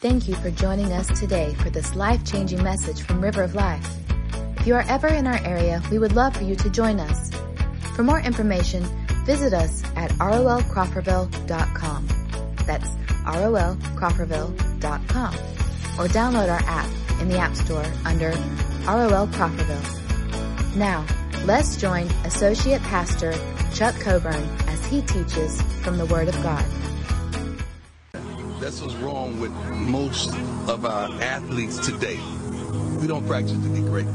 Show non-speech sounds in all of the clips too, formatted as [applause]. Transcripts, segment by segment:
Thank you for joining us today for this life changing message from River of Life. If you are ever in our area, we would love for you to join us. For more information, visit us at rolcropperville.com. That's rolcropperville.com. Or download our app in the App Store under ROL Cropperville. Now, let's join Associate Pastor Chuck Coburn as he teaches from the Word of God. That's what's wrong with most of our athletes today. We don't practice to be great.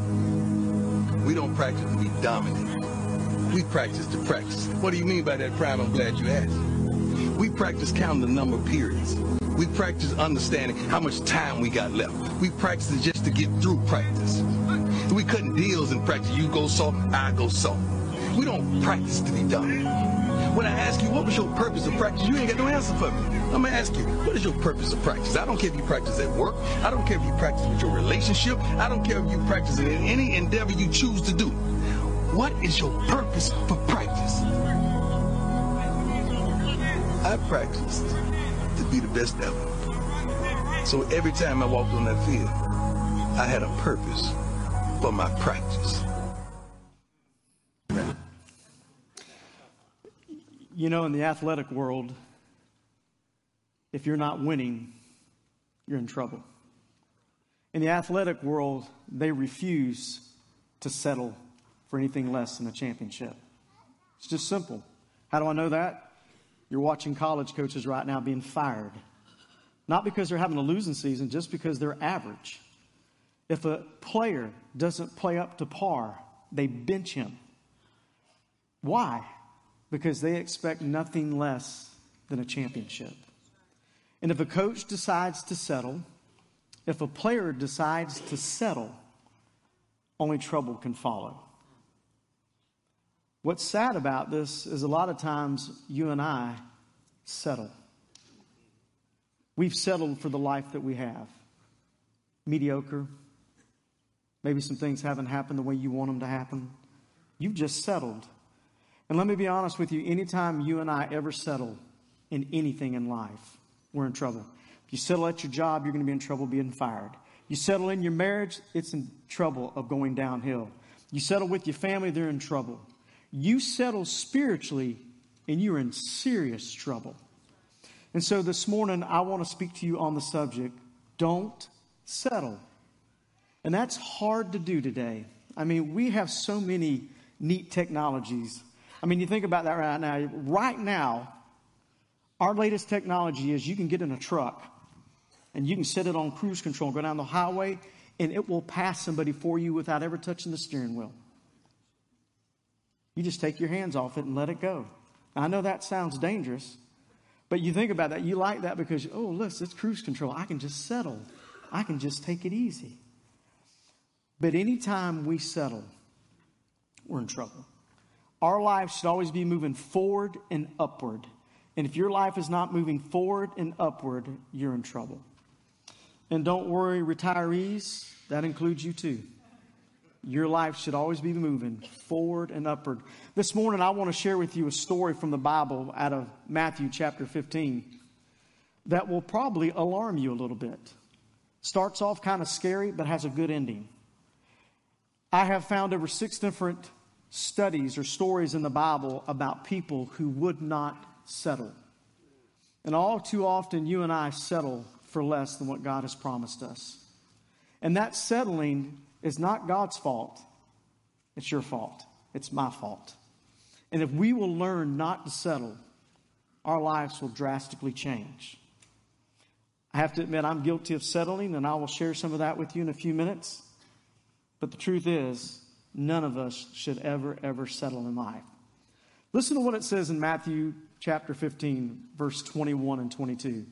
We don't practice to be dominant. We practice to practice. What do you mean by that, Prime? I'm glad you asked. We practice counting the number of periods. We practice understanding how much time we got left. We practice just to get through practice. We cutting deals in practice. You go soft, I go soft. We don't practice to be dominant. When I ask you, what was your purpose of practice? You ain't got no answer for me. I'm going to ask you, what is your purpose of practice? I don't care if you practice at work. I don't care if you practice with your relationship. I don't care if you practice in any endeavor you choose to do. What is your purpose for practice? I practiced to be the best ever. So every time I walked on that field, I had a purpose for my practice. You know, in the athletic world, if you're not winning, you're in trouble. In the athletic world, they refuse to settle for anything less than a championship. It's just simple. How do I know that? You're watching college coaches right now being fired. Not because they're having a losing season, just because they're average. If a player doesn't play up to par, they bench him. Why? because they expect nothing less than a championship. And if a coach decides to settle, if a player decides to settle, only trouble can follow. What's sad about this is a lot of times you and I settle. We've settled for the life that we have. Mediocre. Maybe some things haven't happened the way you want them to happen. You've just settled. And let me be honest with you anytime you and I ever settle in anything in life, we're in trouble. If you settle at your job, you're going to be in trouble being fired. You settle in your marriage, it's in trouble of going downhill. You settle with your family, they're in trouble. You settle spiritually, and you're in serious trouble. And so this morning, I want to speak to you on the subject don't settle. And that's hard to do today. I mean, we have so many neat technologies I mean, you think about that right now. Right now, our latest technology is you can get in a truck and you can set it on cruise control, and go down the highway, and it will pass somebody for you without ever touching the steering wheel. You just take your hands off it and let it go. Now, I know that sounds dangerous, but you think about that. You like that because, oh, look, it's cruise control. I can just settle, I can just take it easy. But anytime we settle, we're in trouble. Our life should always be moving forward and upward. And if your life is not moving forward and upward, you're in trouble. And don't worry, retirees, that includes you too. Your life should always be moving forward and upward. This morning, I want to share with you a story from the Bible out of Matthew chapter 15 that will probably alarm you a little bit. Starts off kind of scary, but has a good ending. I have found over six different studies or stories in the Bible about people who would not settle. And all too often, you and I settle for less than what God has promised us. And that settling is not God's fault, it's your fault. It's my fault. And if we will learn not to settle, our lives will drastically change. I have to admit, I'm guilty of settling, and I will share some of that with you in a few minutes. But the truth is, None of us should ever, ever settle in life. Listen to what it says in Matthew chapter 15, verse 21 and 22.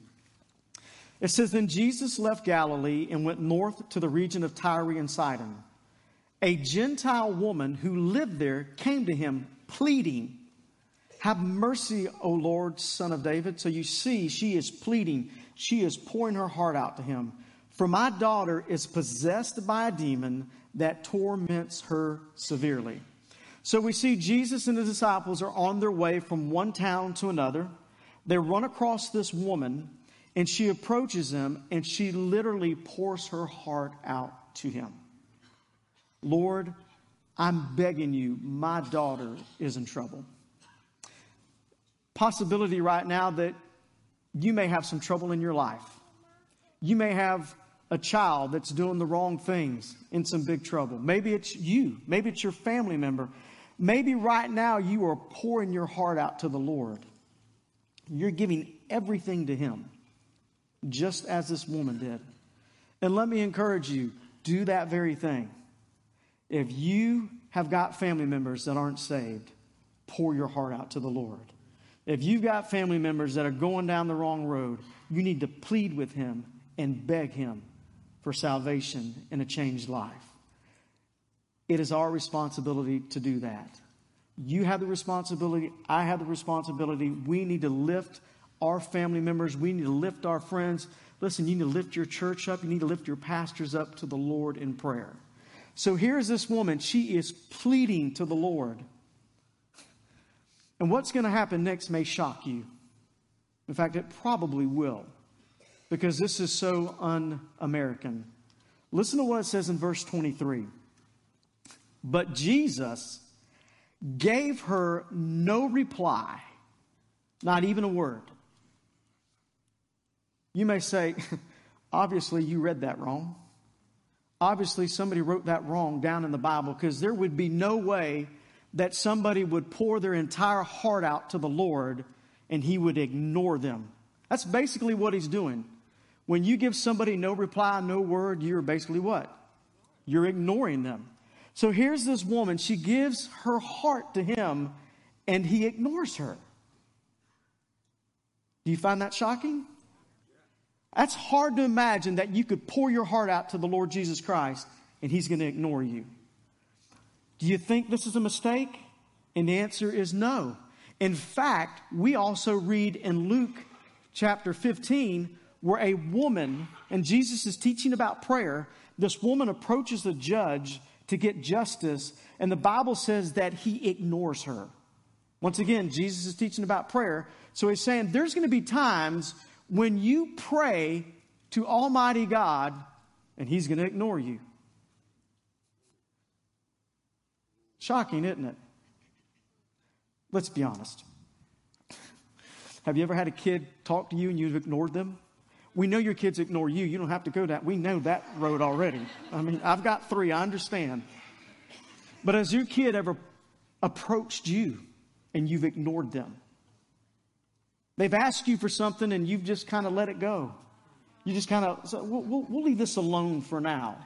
It says, Then Jesus left Galilee and went north to the region of Tyre and Sidon. A Gentile woman who lived there came to him pleading, Have mercy, O Lord, son of David. So you see, she is pleading. She is pouring her heart out to him. For my daughter is possessed by a demon that torments her severely. So we see Jesus and the disciples are on their way from one town to another. They run across this woman, and she approaches him and she literally pours her heart out to him. Lord, I'm begging you, my daughter is in trouble. Possibility right now that you may have some trouble in your life. You may have a child that's doing the wrong things in some big trouble. Maybe it's you. Maybe it's your family member. Maybe right now you are pouring your heart out to the Lord. You're giving everything to Him, just as this woman did. And let me encourage you do that very thing. If you have got family members that aren't saved, pour your heart out to the Lord. If you've got family members that are going down the wrong road, you need to plead with Him and beg Him for salvation and a changed life. It is our responsibility to do that. You have the responsibility. I have the responsibility. We need to lift our family members. We need to lift our friends. Listen, you need to lift your church up. You need to lift your pastors up to the Lord in prayer. So here's this woman. She is pleading to the Lord. And what's going to happen next may shock you. In fact, it probably will, because this is so un American. Listen to what it says in verse 23. But Jesus gave her no reply, not even a word. You may say, [laughs] obviously, you read that wrong. Obviously, somebody wrote that wrong down in the Bible because there would be no way that somebody would pour their entire heart out to the Lord and he would ignore them. That's basically what he's doing. When you give somebody no reply, no word, you're basically what? You're ignoring them. So here's this woman. She gives her heart to him and he ignores her. Do you find that shocking? That's hard to imagine that you could pour your heart out to the Lord Jesus Christ and he's going to ignore you. Do you think this is a mistake? And the answer is no. In fact, we also read in Luke chapter 15 where a woman, and Jesus is teaching about prayer, this woman approaches the judge to get justice, and the Bible says that he ignores her. Once again, Jesus is teaching about prayer. So he's saying there's going to be times when you pray to Almighty God and he's going to ignore you. Shocking, isn't it? Let's be honest. Have you ever had a kid talk to you and you've ignored them? We know your kids ignore you. You don't have to go that. We know that road already. I mean, I've got three, I understand. But has your kid ever approached you and you've ignored them? They've asked you for something and you've just kind of let it go. You just kind of, we'll, we'll, we'll leave this alone for now.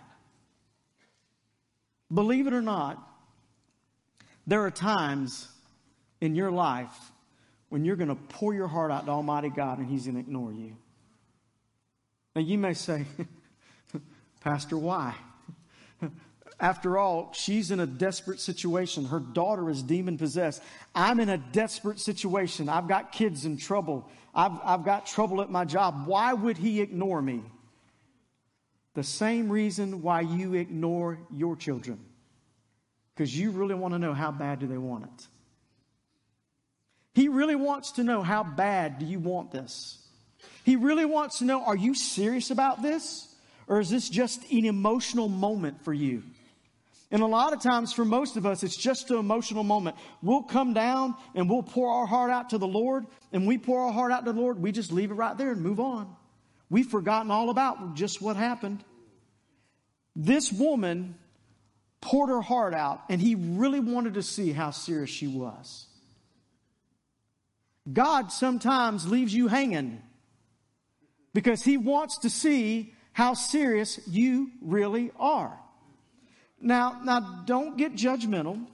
Believe it or not, there are times in your life when you're going to pour your heart out to Almighty God and He's going to ignore you. Now, you may say, [laughs] Pastor, why? [laughs] After all, she's in a desperate situation. Her daughter is demon possessed. I'm in a desperate situation. I've got kids in trouble. I've, I've got trouble at my job. Why would he ignore me? The same reason why you ignore your children because you really want to know how bad do they want it. He really wants to know how bad do you want this. He really wants to know are you serious about this? Or is this just an emotional moment for you? And a lot of times, for most of us, it's just an emotional moment. We'll come down and we'll pour our heart out to the Lord, and we pour our heart out to the Lord, we just leave it right there and move on. We've forgotten all about just what happened. This woman poured her heart out, and he really wanted to see how serious she was. God sometimes leaves you hanging because he wants to see how serious you really are. Now, now don't get judgmental.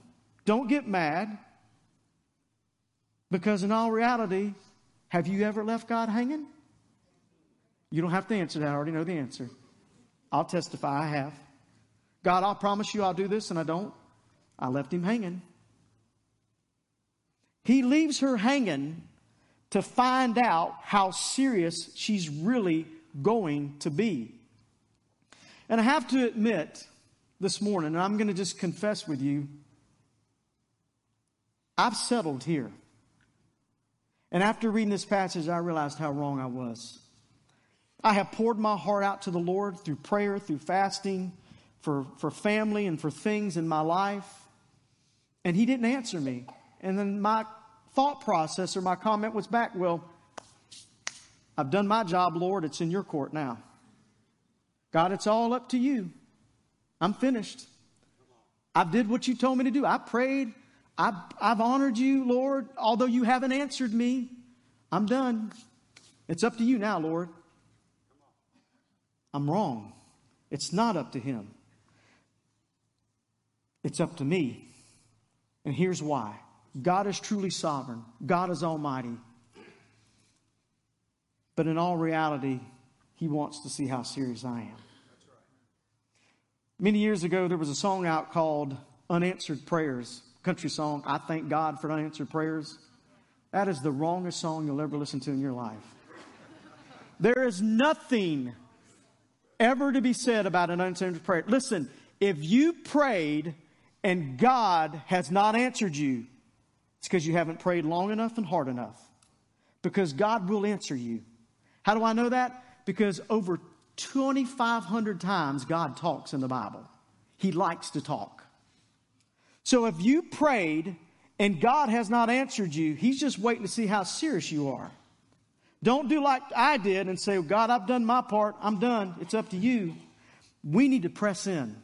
Don't get mad. Because in all reality, have you ever left God hanging? You don't have to answer that. I already know the answer. I'll testify I have. God, I'll promise you I'll do this, and I don't. I left him hanging. He leaves her hanging to find out how serious she's really going to be. And I have to admit this morning, and I'm going to just confess with you, I've settled here. And after reading this passage, I realized how wrong I was. I have poured my heart out to the Lord through prayer, through fasting, for, for family and for things in my life. And He didn't answer me. And then my thought process or my comment was back, well, I've done my job, Lord. It's in your court now. God, it's all up to you. I'm finished. I did what you told me to do. I prayed. I've, I've honored you, Lord, although you haven't answered me. I'm done. It's up to you now, Lord. I'm wrong. It's not up to him. It's up to me. And here's why God is truly sovereign, God is almighty. But in all reality, he wants to see how serious I am. Many years ago, there was a song out called Unanswered Prayers, country song. I thank God for unanswered prayers. That is the wrongest song you'll ever listen to in your life. There is nothing ever to be said about an unanswered prayer. Listen, if you prayed and God has not answered you, it's because you haven't prayed long enough and hard enough. Because God will answer you. How do I know that? Because over 2,500 times God talks in the Bible. He likes to talk. So if you prayed and God has not answered you, He's just waiting to see how serious you are. Don't do like I did and say, God, I've done my part. I'm done. It's up to you. We need to press in.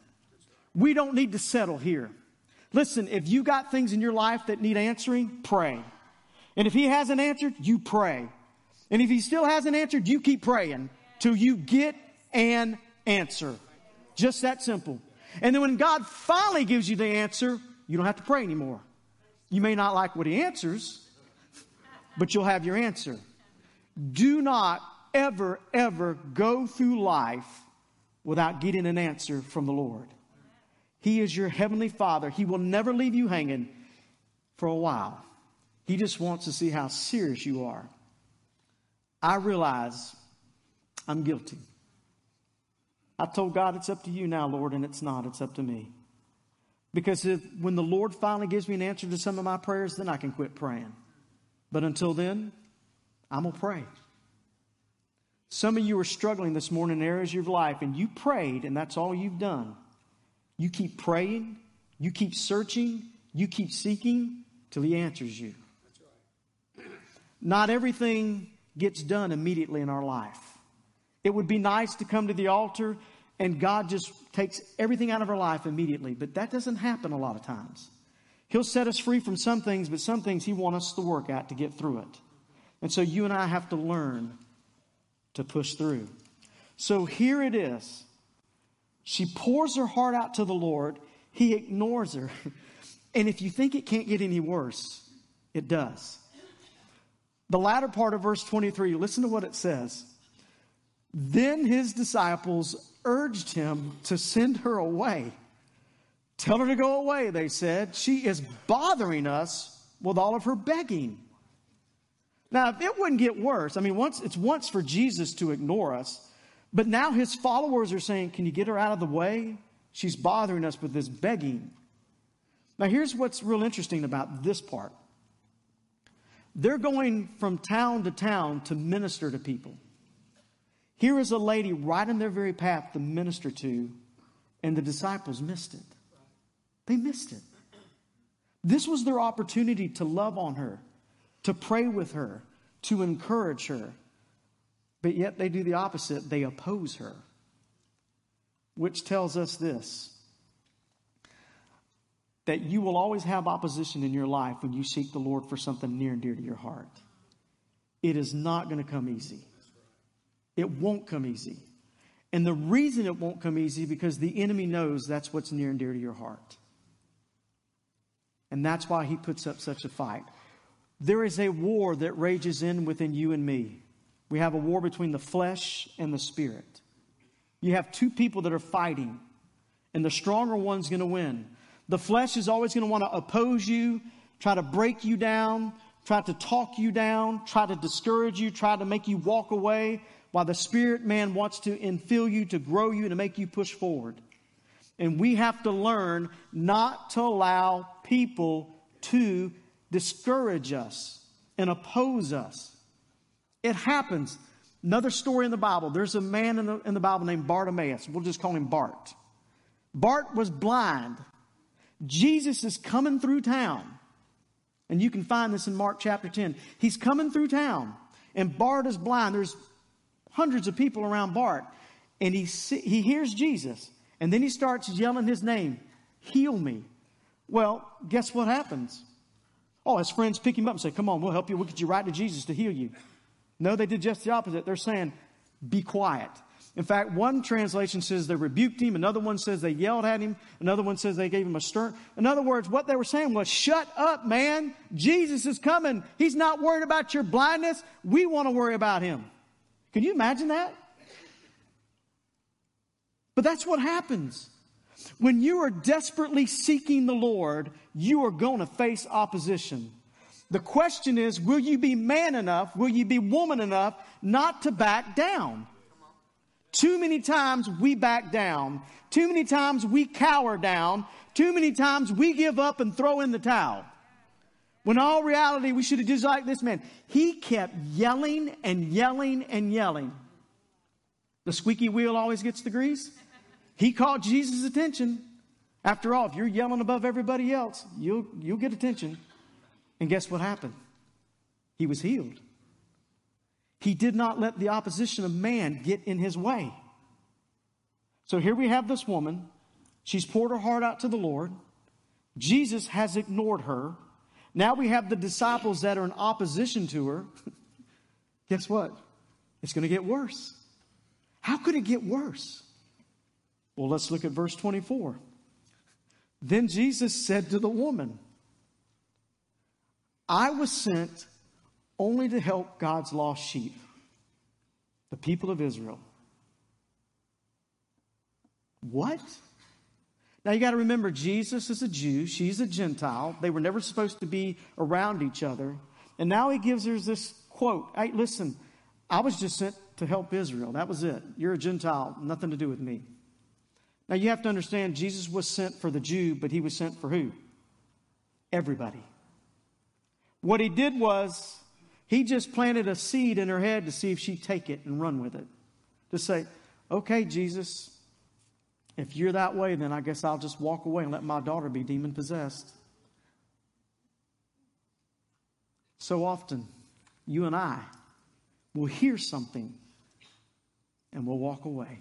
We don't need to settle here. Listen, if you got things in your life that need answering, pray. And if He hasn't answered, you pray. And if He still hasn't answered, you keep praying till you get an answer. Just that simple. And then when God finally gives you the answer, you don't have to pray anymore. You may not like what He answers, but you'll have your answer. Do not ever, ever go through life without getting an answer from the Lord. He is your heavenly Father. He will never leave you hanging for a while. He just wants to see how serious you are. I realize I'm guilty. I told God, it's up to you now, Lord, and it's not. It's up to me. Because if, when the Lord finally gives me an answer to some of my prayers, then I can quit praying. But until then, I'm going to pray. Some of you are struggling this morning in areas of your life, and you prayed, and that's all you've done. You keep praying, you keep searching, you keep seeking till He answers you. Not everything gets done immediately in our life. It would be nice to come to the altar and God just takes everything out of our life immediately, but that doesn't happen a lot of times. He'll set us free from some things, but some things He wants us to work at to get through it. And so you and I have to learn to push through. So here it is. She pours her heart out to the Lord. He ignores her. [laughs] And if you think it can't get any worse, it does. The latter part of verse 23, listen to what it says. Then his disciples urged him to send her away. Tell her to go away, they said. She is bothering us with all of her begging. Now, if it wouldn't get worse, I mean, once it's once for Jesus to ignore us, but now his followers are saying, Can you get her out of the way? She's bothering us with this begging. Now, here's what's real interesting about this part they're going from town to town to minister to people. Here is a lady right in their very path to minister to, and the disciples missed it. They missed it. This was their opportunity to love on her to pray with her, to encourage her. But yet they do the opposite. They oppose her, which tells us this that you will always have opposition in your life when you seek the Lord for something near and dear to your heart. It is not going to come easy. It won't come easy. And the reason it won't come easy because the enemy knows that's what's near and dear to your heart. And that's why he puts up such a fight. There is a war that rages in within you and me. We have a war between the flesh and the spirit. You have two people that are fighting, and the stronger one's going to win. The flesh is always going to want to oppose you, try to break you down, try to talk you down, try to discourage you, try to make you walk away, while the spirit man wants to infill you, to grow you, to make you push forward. And we have to learn not to allow people to discourage us and oppose us. It happens. Another story in the Bible. There's a man in the, in the Bible named Bartimaeus. We'll just call him Bart. Bart was blind. Jesus is coming through town. And you can find this in Mark chapter 10. He's coming through town, and Bart is blind. There's hundreds of people around Bart, and he, he hears Jesus, and then he starts yelling his name Heal me. Well, guess what happens? Oh, his friends pick him up and say, Come on, we'll help you. We'll get you right to Jesus to heal you. No, they did just the opposite. They're saying, Be quiet. In fact, one translation says they rebuked him. Another one says they yelled at him. Another one says they gave him a stern. In other words, what they were saying was, shut up, man. Jesus is coming. He's not worried about your blindness. We want to worry about him. Can you imagine that? But that's what happens. When you are desperately seeking the Lord, you are going to face opposition. The question is, will you be man enough? Will you be woman enough not to back down? Too many times we back down. Too many times we cower down. Too many times we give up and throw in the towel. When all reality, we should have just like this man. He kept yelling and yelling and yelling. The squeaky wheel always gets the grease. He caught Jesus' attention. After all, if you're yelling above everybody else, you'll, you'll get attention. And guess what happened? He was healed. He did not let the opposition of man get in his way. So here we have this woman. She's poured her heart out to the Lord. Jesus has ignored her. Now we have the disciples that are in opposition to her. [laughs] Guess what? It's going to get worse. How could it get worse? Well, let's look at verse 24. Then Jesus said to the woman, I was sent only to help God's lost sheep, the people of Israel. What? Now you got to remember, Jesus is a Jew, she's a Gentile. They were never supposed to be around each other. And now he gives her this quote Hey, listen, I was just sent to help Israel. That was it. You're a Gentile, nothing to do with me. Now you have to understand, Jesus was sent for the Jew, but he was sent for who? Everybody. What he did was, he just planted a seed in her head to see if she'd take it and run with it. To say, okay, Jesus, if you're that way, then I guess I'll just walk away and let my daughter be demon possessed. So often, you and I will hear something and we'll walk away.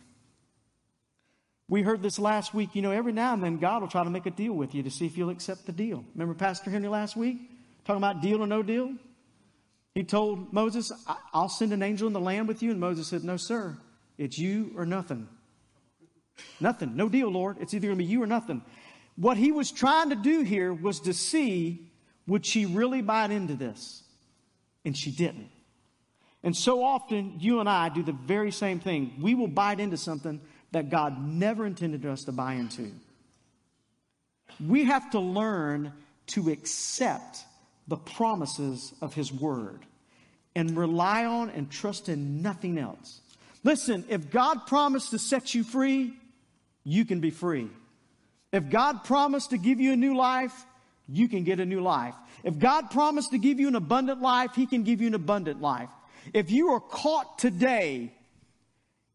We heard this last week. You know, every now and then God will try to make a deal with you to see if you'll accept the deal. Remember Pastor Henry last week? Talking about deal or no deal? He told Moses, I'll send an angel in the land with you. And Moses said, No, sir. It's you or nothing. Nothing. No deal, Lord. It's either going to be you or nothing. What he was trying to do here was to see would she really bite into this? And she didn't. And so often, you and I do the very same thing. We will bite into something that God never intended us to buy into. We have to learn to accept the promises of His Word and rely on and trust in nothing else. Listen, if God promised to set you free, you can be free. If God promised to give you a new life, you can get a new life. If God promised to give you an abundant life, He can give you an abundant life. If you are caught today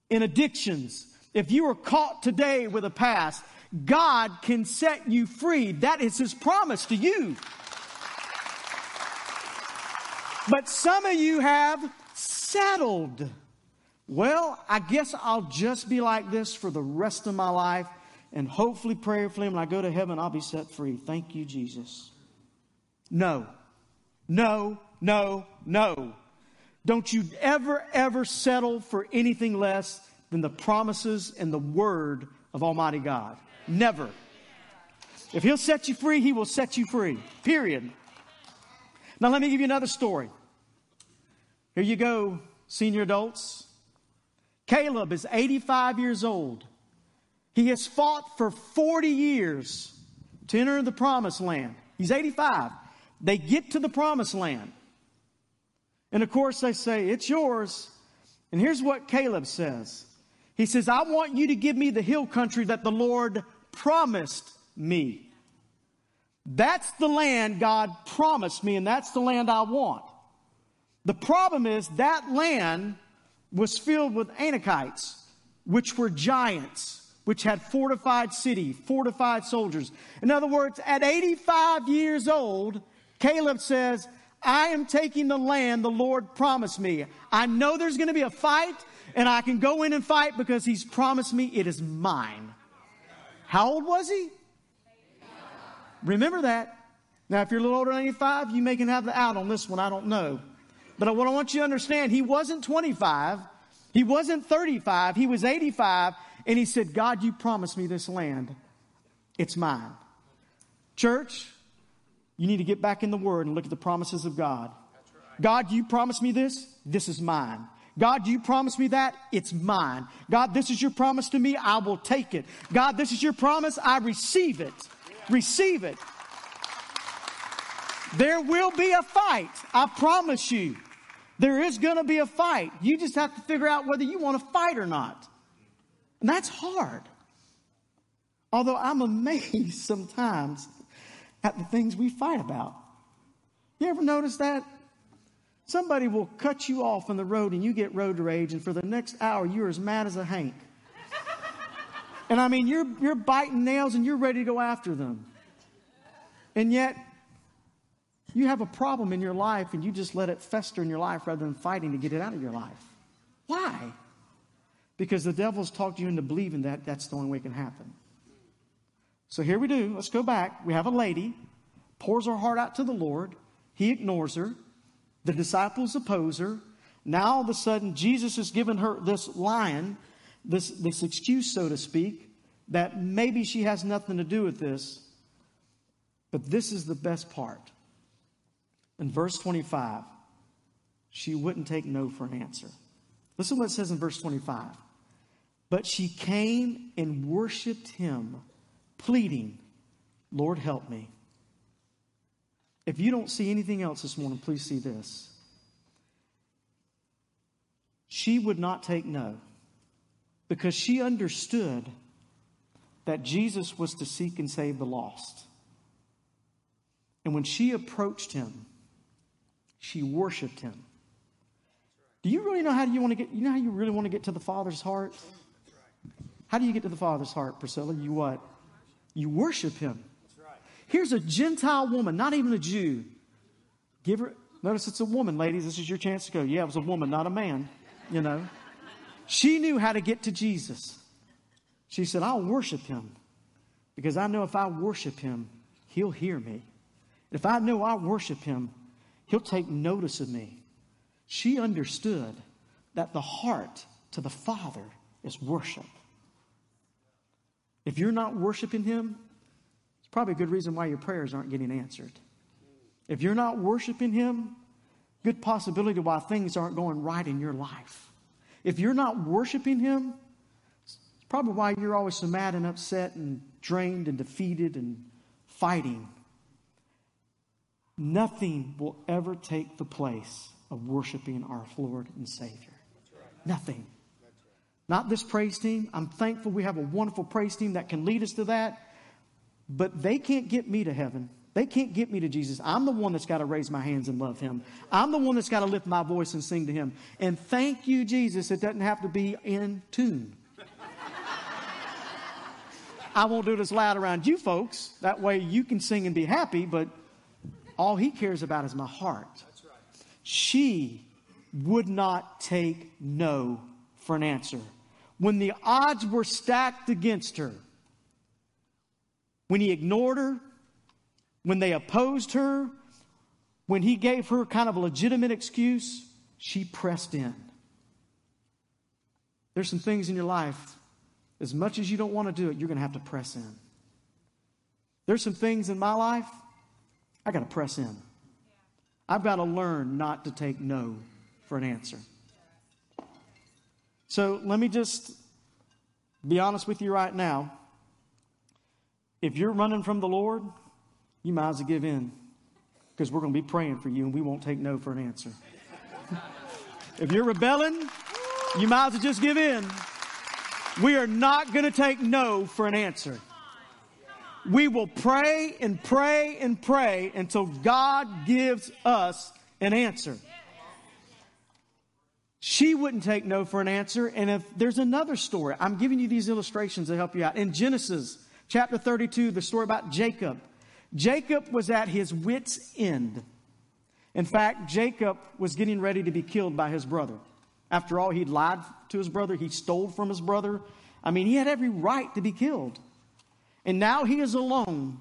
in addictions, if you are caught today with a past, God can set you free. That is His promise to you. But some of you have settled. Well, I guess I'll just be like this for the rest of my life, and hopefully, prayerfully, when I go to heaven, I'll be set free. Thank you, Jesus. No, no, no, no. Don't you ever, ever settle for anything less than the promises and the word of Almighty God. Never. If He'll set you free, He will set you free. Period. Now, let me give you another story. Here you go, senior adults. Caleb is 85 years old. He has fought for 40 years to enter the promised land. He's 85. They get to the promised land. And of course, they say, It's yours. And here's what Caleb says He says, I want you to give me the hill country that the Lord promised me. That's the land God promised me, and that's the land I want. The problem is that land was filled with Anakites, which were giants, which had fortified city, fortified soldiers. In other words, at 85 years old, Caleb says, I am taking the land the Lord promised me. I know there's going to be a fight, and I can go in and fight because he's promised me it is mine. How old was he? Remember that. Now, if you're a little older than 85, you may can have the out on this one. I don't know. But what I want you to understand, he wasn't 25. He wasn't 35. He was 85. And he said, God, you promised me this land. It's mine. Church, you need to get back in the Word and look at the promises of God. God, you promised me this. This is mine. God, you promised me that. It's mine. God, this is your promise to me. I will take it. God, this is your promise. I receive it. Receive it. There will be a fight. I promise you. There is going to be a fight. You just have to figure out whether you want to fight or not. And that's hard. Although I'm amazed [laughs] sometimes at the things we fight about. You ever notice that? Somebody will cut you off on the road and you get road rage, and for the next hour, you're as mad as a Hank. and I mean, you're, you're biting nails and you're ready to go after them. And yet, you have a problem in your life and you just let it fester in your life rather than fighting to get it out of your life. Why? Because the devil's talked you into believing that that's the only way it can happen. So here we do. Let's go back. We have a lady, pours her heart out to the Lord. He ignores her. The disciples oppose her. Now all of a sudden, Jesus has given her this lion, this, this excuse, so to speak, that maybe she has nothing to do with this. But this is the best part. In verse 25, she wouldn't take no for an answer. Listen to what it says in verse 25. But she came and worshiped him, pleading, Lord, help me. If you don't see anything else this morning, please see this. She would not take no because she understood that Jesus was to seek and save the lost. And when she approached him, she worshiped him. Do you really know how you want to get you know how you really want to get to the Father's heart? How do you get to the Father's heart, Priscilla? You what? You worship him. Here's a Gentile woman, not even a Jew. Give her notice it's a woman, ladies. This is your chance to go. Yeah, it was a woman, not a man, you know. She knew how to get to Jesus. She said, I'll worship him because I know if I worship him, he'll hear me. If I know I worship him, he'll take notice of me. She understood that the heart to the Father is worship. If you're not worshiping him, it's probably a good reason why your prayers aren't getting answered. If you're not worshiping him, good possibility why things aren't going right in your life. If you're not worshiping him, it's probably why you're always so mad and upset and drained and defeated and fighting Nothing will ever take the place of worshiping our Lord and Savior. Nothing. Not this praise team. I'm thankful we have a wonderful praise team that can lead us to that. But they can't get me to heaven. They can't get me to Jesus. I'm the one that's got to raise my hands and love Him. I'm the one that's got to lift my voice and sing to Him. And thank you, Jesus, it doesn't have to be in tune. I won't do it as loud around you folks. That way you can sing and be happy, but all he cares about is my heart. Right. She would not take no for an answer. When the odds were stacked against her, when he ignored her, when they opposed her, when he gave her kind of a legitimate excuse, she pressed in. There's some things in your life, as much as you don't want to do it, you're going to have to press in. There's some things in my life I got to press in. I've got to learn not to take no for an answer. So let me just be honest with you right now. If you're running from the Lord, you might as well give in because we're going to be praying for you and we won't take no for an answer. if you're rebelling, you might as well just give in. We are not going to take no for an answer. We will pray and pray and pray until God gives us an answer. She wouldn't take no for an answer. And if there's another story, I'm giving you these illustrations to help you out. In Genesis chapter 32, the story about Jacob. Jacob was at his wits' end. In fact, Jacob was getting ready to be killed by his brother. After all, he'd lied to his brother, he stole from his brother. I mean, he had every right to be killed. And now he is alone,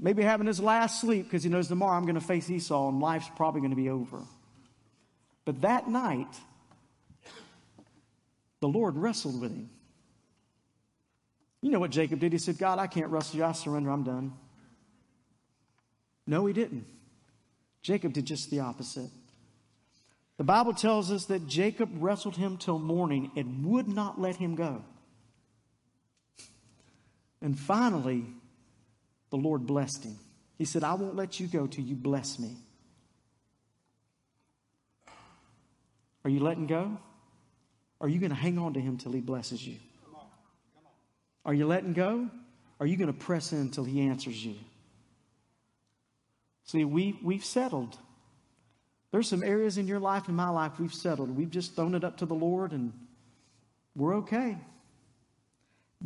maybe having his last sleep because he knows tomorrow I'm going to face Esau and life's probably going to be over. But that night, the Lord wrestled with him. You know what Jacob did? He said, God, I can't wrestle you. I surrender. I'm done. No, he didn't. Jacob did just the opposite. The Bible tells us that Jacob wrestled him till morning and would not let him go. And finally, the Lord blessed him. He said, I won't let you go till you bless me. Are you letting go? Are you going to hang on to him till he blesses you? Are you letting go? Are you going to press in until he answers you? See, we, we've settled. There's some areas in your life and my life we've settled. We've just thrown it up to the Lord and we're okay.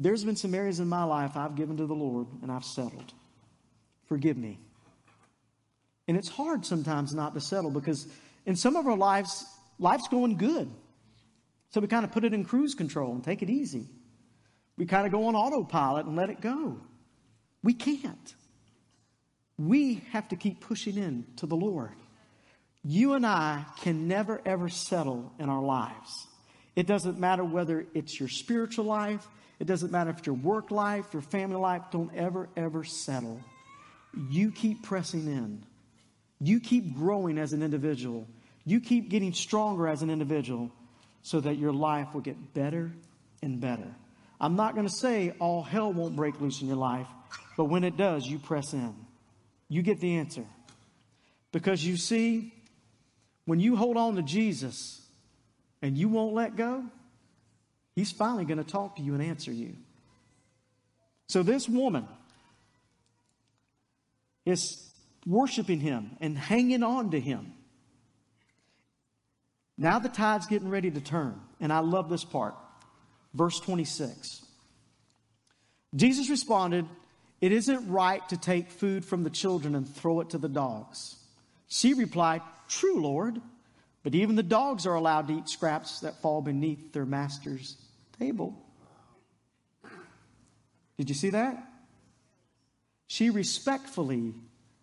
There's been some areas in my life I've given to the Lord and I've settled. Forgive me. And it's hard sometimes not to settle because in some of our lives, life's going good. So we kind of put it in cruise control and take it easy. We kind of go on autopilot and let it go. We can't. We have to keep pushing in to the Lord. You and I can never ever settle in our lives. It doesn't matter whether it's your spiritual life, it doesn't matter if your work life, your family life, don't ever ever settle. You keep pressing in. You keep growing as an individual. You keep getting stronger as an individual so that your life will get better and better. I'm not going to say all hell won't break loose in your life, but when it does, you press in. You get the answer. Because you see, when you hold on to Jesus and you won't let go, He's finally going to talk to you and answer you. So this woman is worshiping Him and hanging on to Him. Now the tide's getting ready to turn. And I love this part. Verse 26. Jesus responded, it isn't right to take food from the children and throw it to the dogs. She replied, True, Lord, but even the dogs are allowed to eat scraps that fall beneath their master's table. Did you see that? She respectfully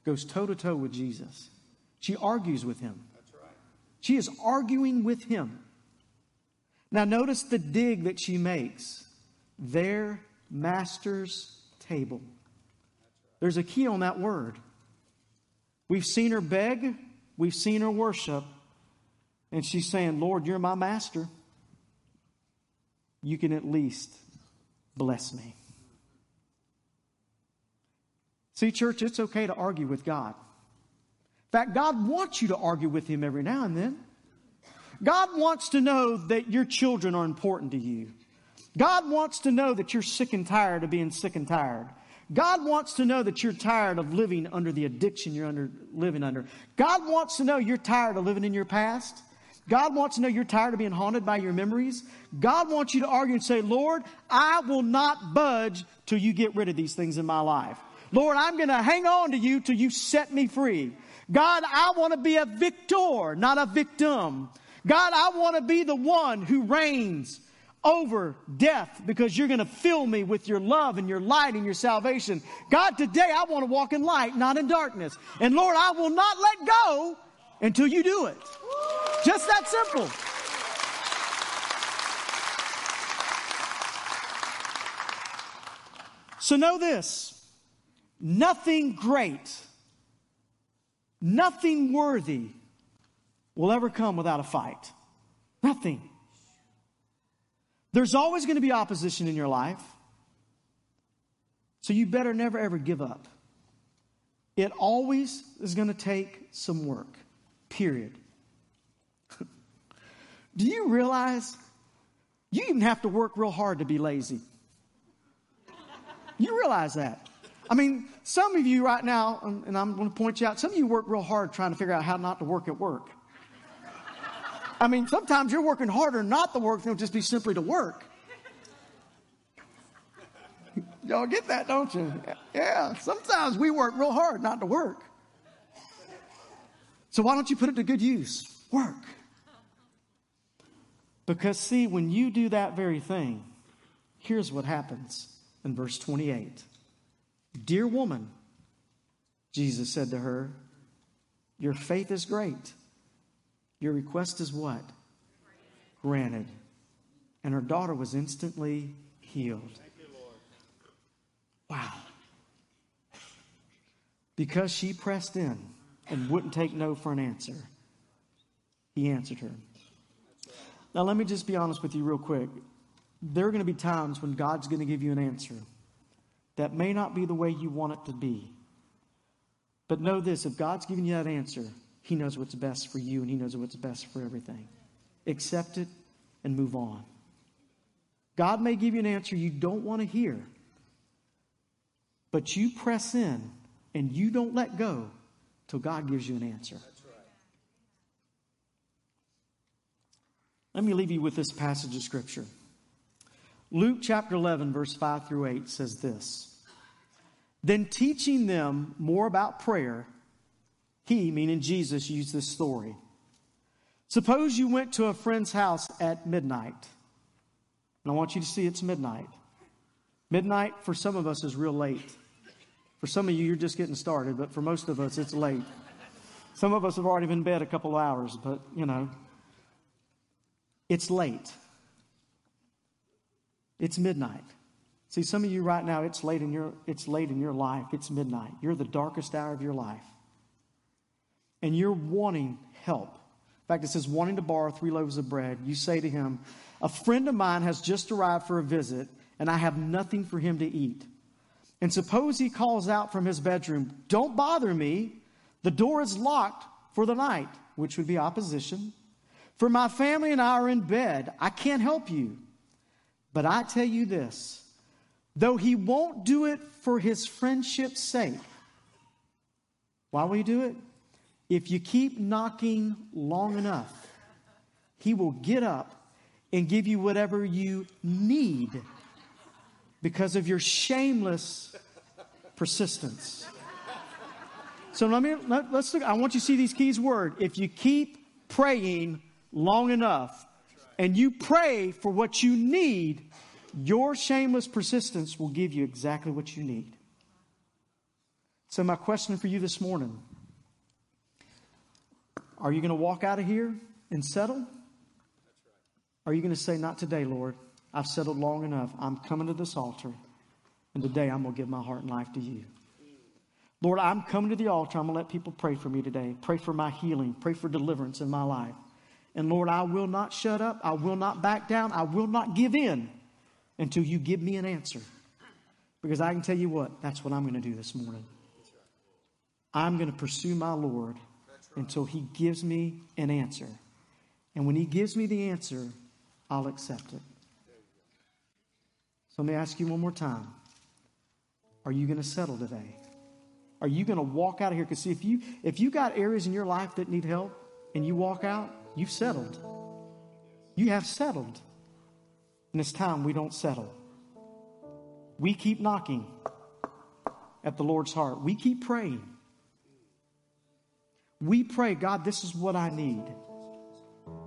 goes toe to toe with Jesus. She argues with him. That's right. She is arguing with him. Now, notice the dig that she makes their master's table. There's a key on that word. We've seen her beg, we've seen her worship, and she's saying, Lord, you're my master. You can at least bless me. See, church, it's okay to argue with God. In fact, God wants you to argue with Him every now and then. God wants to know that your children are important to you. God wants to know that you're sick and tired of being sick and tired. God wants to know that you're tired of living under the addiction you're under, living under. God wants to know you're tired of living in your past. God wants to know you're tired of being haunted by your memories. God wants you to argue and say, Lord, I will not budge till you get rid of these things in my life. Lord, I'm going to hang on to you till you set me free. God, I want to be a victor, not a victim. God, I want to be the one who reigns over death because you're going to fill me with your love and your light and your salvation. God, today I want to walk in light, not in darkness. And Lord, I will not let go until you do it. Just that simple. So know this nothing great, nothing worthy will ever come without a fight. Nothing. There's always going to be opposition in your life. So you better never ever give up. It always is going to take some work, period. [laughs] Do you realize you even have to work real hard to be lazy? You realize that? I mean, some of you right now, um, and I'm going to point you out, some of you work real hard trying to figure out how not to work at work. I mean, sometimes you're working harder not to work than it'll just be simply to work. Y'all get that, don't you? Yeah. Sometimes we work real hard not to work. So why don't you put it to good use? Work. Because, see, when you do that very thing, here's what happens in verse 28. Dear woman, Jesus said to her, Your faith is great. Your request is what? Granted. And her daughter was instantly healed. Wow. Because she pressed in and wouldn't take no for an answer, he answered her. Now, let me just be honest with you, real quick. There are going to be times when God's going to give you an answer that may not be the way you want it to be. But know this if God's giving you that answer, He knows what's best for you and He knows what's best for everything. Accept it and move on. God may give you an answer you don't want to hear, but you press in and you don't let go till God gives you an answer. Let me leave you with this passage of Scripture. Luke chapter 11, verse 5 through 8 says this Then teaching them more about prayer, he, meaning Jesus, used this story. Suppose you went to a friend's house at midnight. And I want you to see it's midnight. Midnight for some of us is real late. For some of you, you're just getting started, but for most of us, it's late. Some of us have already been in bed a couple hours, but you know, it's late. It's midnight. See, some of you right now, it's late in your, it's late in your life. It's midnight. You're the darkest hour of your life. And you're wanting help. In fact, it says, wanting to borrow three loaves of bread. You say to him, A friend of mine has just arrived for a visit, and I have nothing for him to eat. And suppose he calls out from his bedroom, Don't bother me. The door is locked for the night, which would be opposition. For my family and I are in bed. I can't help you. But I tell you this though he won't do it for his friendship's sake, why will he do it? If you keep knocking long enough, he will get up and give you whatever you need because of your shameless persistence. So let me let, us look. I want you to see these keys word. If you keep praying long enough and you pray for what you need, your shameless persistence will give you exactly what you need. So, my question for you this morning are you going to walk out of here and settle? Are you going to say, Not today, Lord? I've settled long enough. I'm coming to this altar, and today I'm going to give my heart and life to you. Lord, I'm coming to the altar. I'm going to let people pray for me today. Pray for my healing. Pray for deliverance in my life. And Lord, I will not shut up. I will not back down. I will not give in until you give me an answer. Because I can tell you what, that's what I'm going to do this morning. I'm going to pursue my Lord until He gives me an answer. And when He gives me the answer, I'll accept it. So let me ask you one more time Are you going to settle today? Are you going to walk out of here? Because see, if you if you got areas in your life that need help and you walk out, You've settled. You have settled. And it's time we don't settle. We keep knocking at the Lord's heart. We keep praying. We pray, God, this is what I need.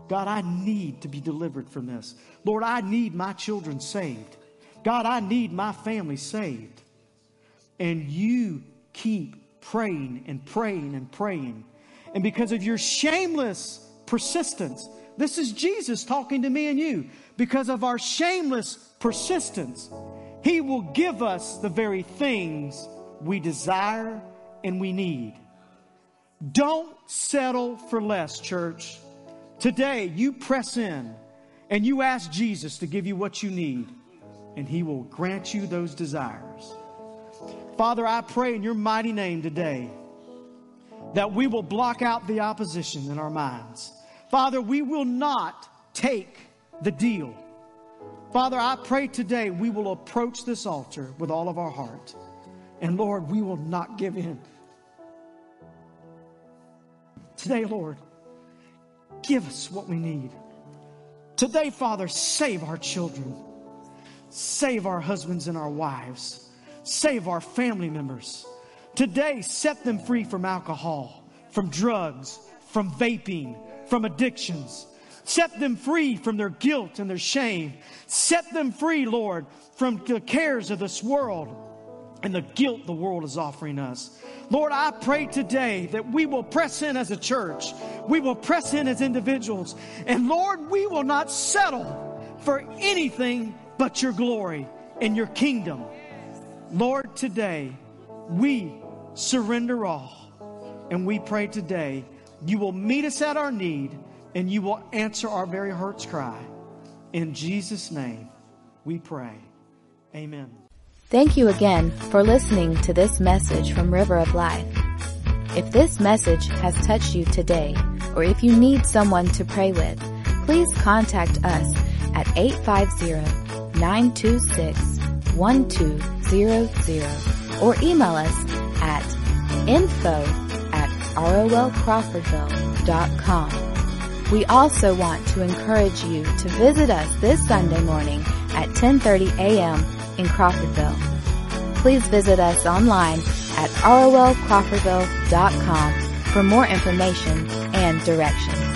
God, I need to be delivered from this. Lord, I need my children saved. God, I need my family saved. And you keep praying and praying and praying. And because of your shameless persistence. This is Jesus talking to me and you. Because of our shameless persistence, He will give us the very things we desire and we need. Don't settle for less, church. Today, you press in and you ask Jesus to give you what you need, and He will grant you those desires. Father, I pray in your mighty name today that we will block out the opposition in our minds. Father, we will not take the deal. Father, I pray today we will approach this altar with all of our heart. And Lord, we will not give in. Today, Lord, give us what we need. Today, Father, save our children. Save our husbands and our wives. Save our family members. Today, set them free from alcohol, from drugs, from vaping, from addictions. Set them free from their guilt and their shame. Set them free, Lord, from the cares of this world and the guilt the world is offering us. Lord, I pray today that we will press in as a church. We will press in as individuals. And Lord, we will not settle for anything but your glory and your kingdom. Lord, today we surrender all. And we pray today you will meet us at our need and you will answer our very heart's cry. In Jesus' name we pray. Amen. Thank you again for listening to this message from River of Life. If this message has touched you today, or if you need someone to pray with, please contact us at 850-926-1200 or email us at info at rolcrawfordville.com. We also want to encourage you to visit us this Sunday morning at 10.30 a.m. in Crawfordville. Please visit us online at rolcrawfordville.com for more information and directions.